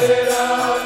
será.